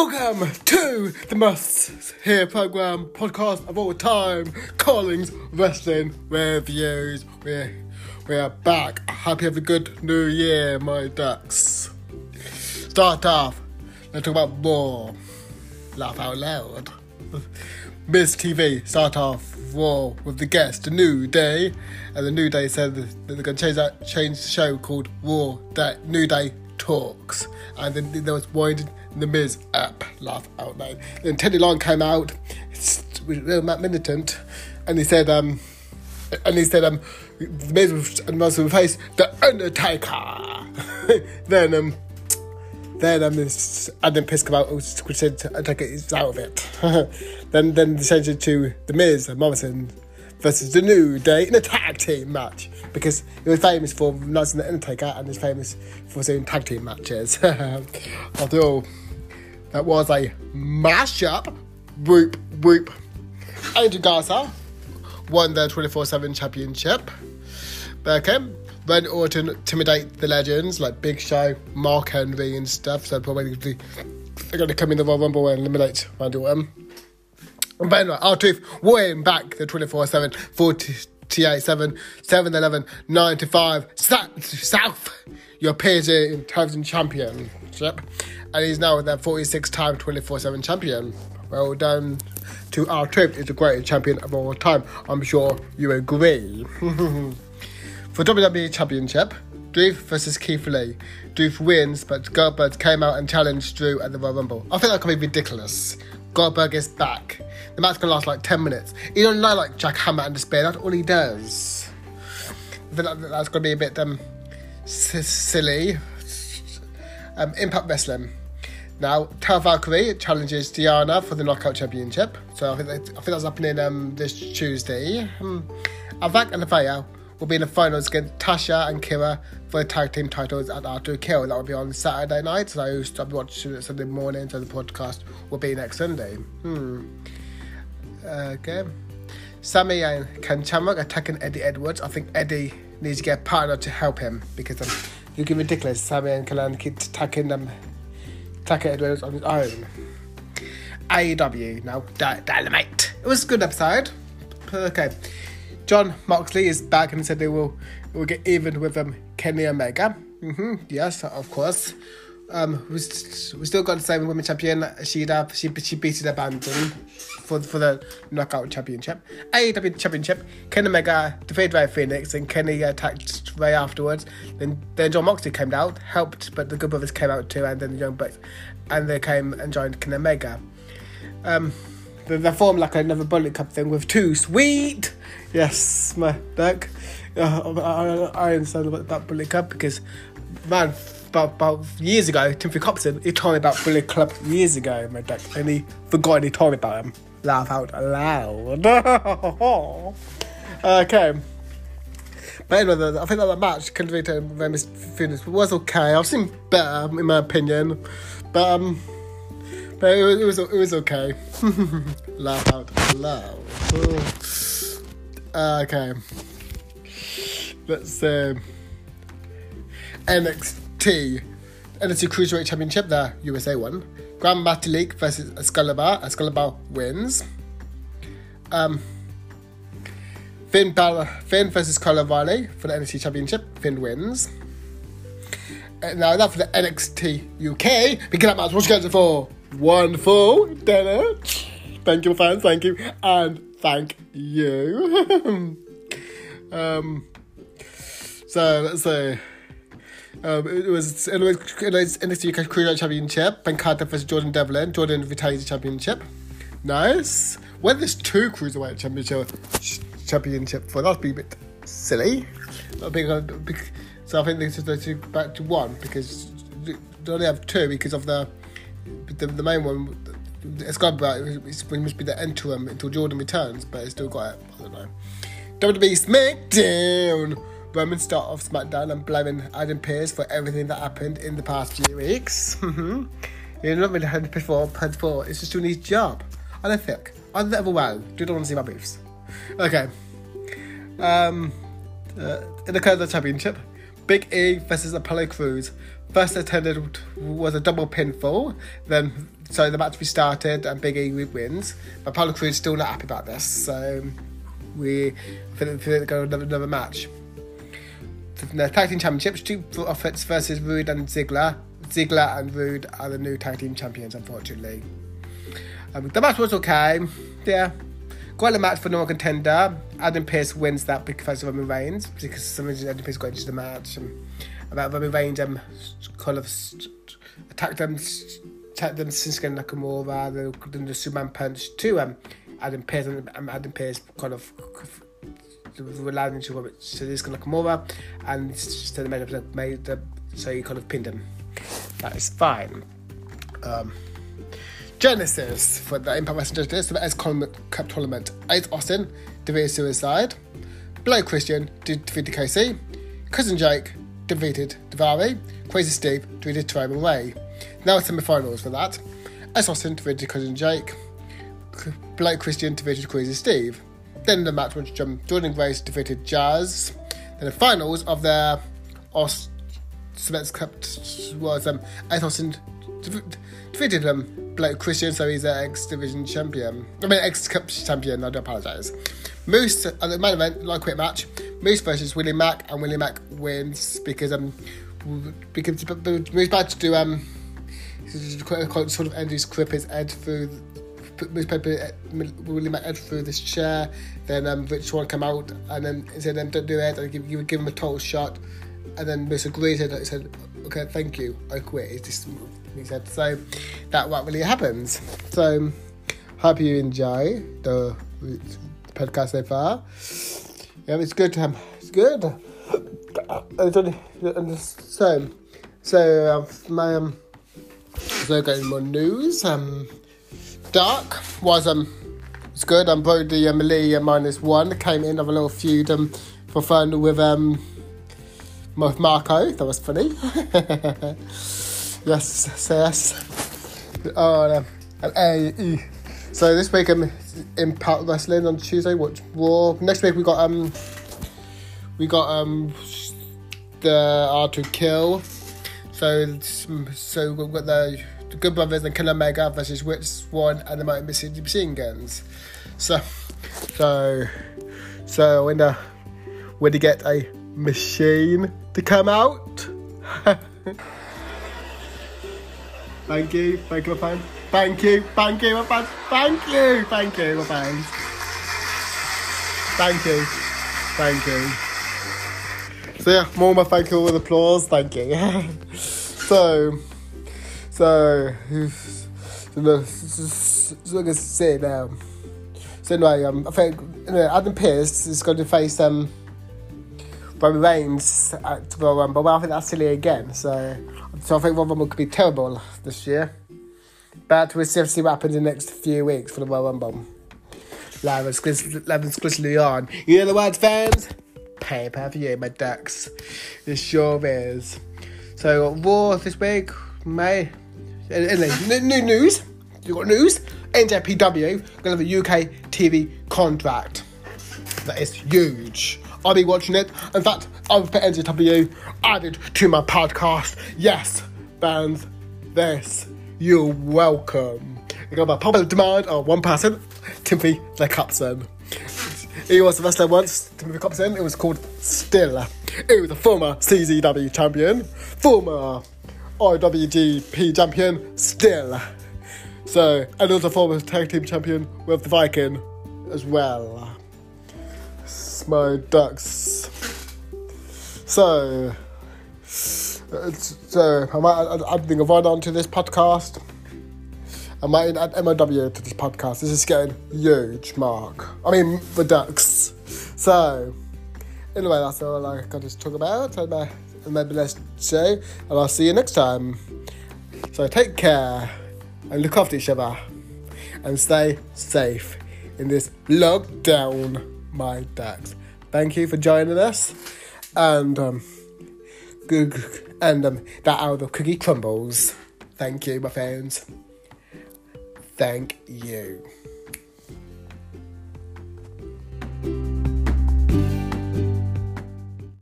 Welcome to the Must Hear program podcast of all time, Collins Wrestling Reviews. We're, we're back. Happy have a good new year, my ducks. Start off, let's talk about Raw. Laugh out loud. Miz TV start off Raw with the guest, The New Day, and the New Day said that they're going to change that change the show called Raw That New Day Talks, and then there was winding the Miz app. Laugh out loud. Then Teddy Long came out with Matt Militant, and he said, um, and he said, um, the Miz was, and in face the Undertaker. then um. Then um, Adam Pearce came out, which said Undertaker is out of it. then then they changed it to the Miz and Morrison versus the New Day in a tag team match because he was famous for announcing the Undertaker and is famous for doing tag team matches. All, that was a mashup. Whoop whoop. Angel Garza won the 24 7 championship. Okay. Red Orton intimidate the legends like Big Show, Mark Henry, and stuff. So probably they're going to come in the Royal Rumble and eliminate Randy Orton. But anyway, R-Truth win back the 24 7, 48 7, 7 11, 95, South European Television Championship. And he's now the 46 time 24 7 champion. Well done to R-Truth, He's the greatest champion of all time. I'm sure you agree. For WWE Championship, Drew versus Keith Lee. Drew wins, but Goldberg came out and challenged Drew at the Royal Rumble. I think that could be ridiculous. Goldberg is back. The match can last like 10 minutes. He don't know like Jack Hammer and Despair, that's all he does. That, that's going to be a bit um, silly. Um, Impact Wrestling. Now, Taya Valkyrie challenges Diana for the Knockout Championship. So I think, that, I think that's happening um, this Tuesday. Um, Havok and Avaya will be in the finals against Tasha and Kiera for the tag team titles at Hard to Kill. That will be on Saturday night, so I'll be watching it Sunday morning, so the podcast will be next Sunday. Hmm. Okay. Sammy and Ken Shamrock attacking Eddie Edwards. I think Eddie needs to get a partner to help him because um, you get ridiculous. Sammy and Ken keep attacking them, attacking Edwards on his own. AEW now, Dynamite. It was a good episode. Okay. Jon Moxley is back and said they will will get even with um, Kenny Omega. Mm-hmm. Yes, of course. Um, we, st- we still got the same women champion. She'd have she she beat the Abandon for for the knockout championship. AEW championship. Kenny Omega defeated Rey Fenix and Kenny attacked Ray afterwards. Then then Jon Moxley came out, helped, but the Good Brothers came out too, and then the Young Bucks, and they came and joined Kenny Omega. Um, they, formed like another Bullet Club thing with two sweet Yes, my duck. Uh, I, I, understand about that Bullet Club because, man, about, about years ago, Timothy Copson, he told me about Bullet Club years ago, my duck, and he forgot and he told me about him. Laugh out loud. okay. But anyway, I think that, that match, Kendrick and Remus Phoenix, was okay. I've seen better, in my opinion. But, um, but it was, it was, it was okay. Laugh out loud. Uh, okay. Let's say NXT NXT Cruiserweight Championship, the USA one. Gran Metalik versus Excalibur. Excalibur wins. Um, Finn Balor, Finn versus Kyle O'Reilly for the NXT Championship. Finn wins. And now that for the NXT UK, because that match was scheduled for one full dinner. Thank you, fans. Thank you, and thank you. um, so let's say um, it was it was, NXT Cruiserweight Championship. Ben Carter versus Jordan Devlin. Jordan retains the championship. Nice. When there's two Cruiserweight Championship championship for that'd be a bit silly. So I think they should back to one because they only have two because of the the, the main one it's got about it must be the interim until Jordan returns, but it's still got it. I don't know. WWE SmackDown. Roman start off SmackDown and blaming Adam Pearce for everything that happened in the past few weeks. Mm-hmm. You're not really had before, had before. It's just doing his job. I don't think. I don't ever well. Do not want to see my beefs. Okay. Um, uh, in the Canada Championship, Big E versus Apollo Crews. First attended was a double pinfall. Then, so the match restarted and Big E wins. But Apollo Crews still not happy about this. So we think they're going to another, another match. The tag team championships: Two Profits versus Roode and Ziggler. Ziggler and Roode are the new tag team champions, unfortunately. Um, the match was okay. Yeah, quite a match for number contender. Adam Pearce wins that because of Roman Reigns because some Adam Pearce got into the match. And about Roman Reigns um, kind of attacked them, attacked them Shinsuke Nakamura, then the Superman punch to um, Adam Pearce, and um, Adam Pearce kind of allowed him to Robert Shinsuke Nakamura, and so they made made the, so he kind of pinned him. That is fine. Um, Genesis for the Impact Wrestling Genesis, the S Cup Tournament. Ace Austin defeated Suicide. Blake Christian defeated Casey. Cousin Jake defeated Daivari. Crazy Steve defeated Tribal Ray. Now semi finals for that. Ace Austin defeated Cousin Jake. Blake Christian defeated Crazy Steve. Then the match went to Jordynne Grace defeated Jazz. Then the finals of the Os Cements Cup was um, Ace Austin defeated um, Blake Christian, so he's an X Division champion. I mean, X Cup champion, I do apologise. Moose, at the main event, like quick match, Moose versus Willie Mack, and Willie Mack wins because um because Moose about to do um sort of end his clip his head through Moose paper Willie Mack head through this chair. Then um Rich Swann come out and then he said, um, "Don't do it." And give, give him a total shot. And then Moose agreed. And He said, "Okay, thank you. I quit." It's just he said. So that what really happens. So hope you enjoy the podcast so far. Yeah, it's good. Um, it's good. So, so um, my um, so getting more news. Um, Dark was um, it's good. I'm um, Brody um, Lee minus one came in of a little feud um for fun with um with Marco. That was funny. Yes, yes. Oh, and AE. So this week I'm in Impact Wrestling on Tuesday. Watch Raw. Next week we got um we got um the Hard to Kill. So so we've got the, the Good Brothers and Killer Mega versus Rich Swann and the Mighty Machine Guns. So so so when the when to get a machine to come out. Thank you. Thank you, my fans. Thank you. Thank you, my fans. Thank you. Thank you, my fans. Thank you. Thank you. So yeah, more my thank you with applause. Thank you. so, so, so, so, so, say now. So anyway, um, I think anyway, Adam Pearce is going to face um, Roman Reigns at Royal Rumble. Well, um, I think that's silly again. So so I think Royal Rumble could be terrible this year. But we'll see, what happens in the next few weeks for the Royal Rumble. Live exclusively on. You know the words, fans? Pay per view, my ducks. It sure is. So, Raw this week, May. Anyway, new news. You got news? NJPW to have a UK TV contract. That is huge. I'll be watching it. In fact, I'll put NJW added to my podcast. Yes, fans, this, you're welcome. I got my popular demand of one person, Timothy the Capson. He was the wrestler once, Timothy Capson. It was called Still. He was a former CZW champion, former IWGP champion, Still. So, and also former tag team champion with the Viking as well. My ducks. So, uh, so I might add on to this podcast. I might add MOW to this podcast. This is getting huge, Mark. I mean, the ducks. So, anyway, that's all I got to talk about. And uh, my, maybe let's say, and I'll see you next time. So, take care and look after each other and stay safe in this lockdown, my ducks. Thank you for joining us and um, and um, that how the cookie crumbles. Thank you, my friends. Thank you.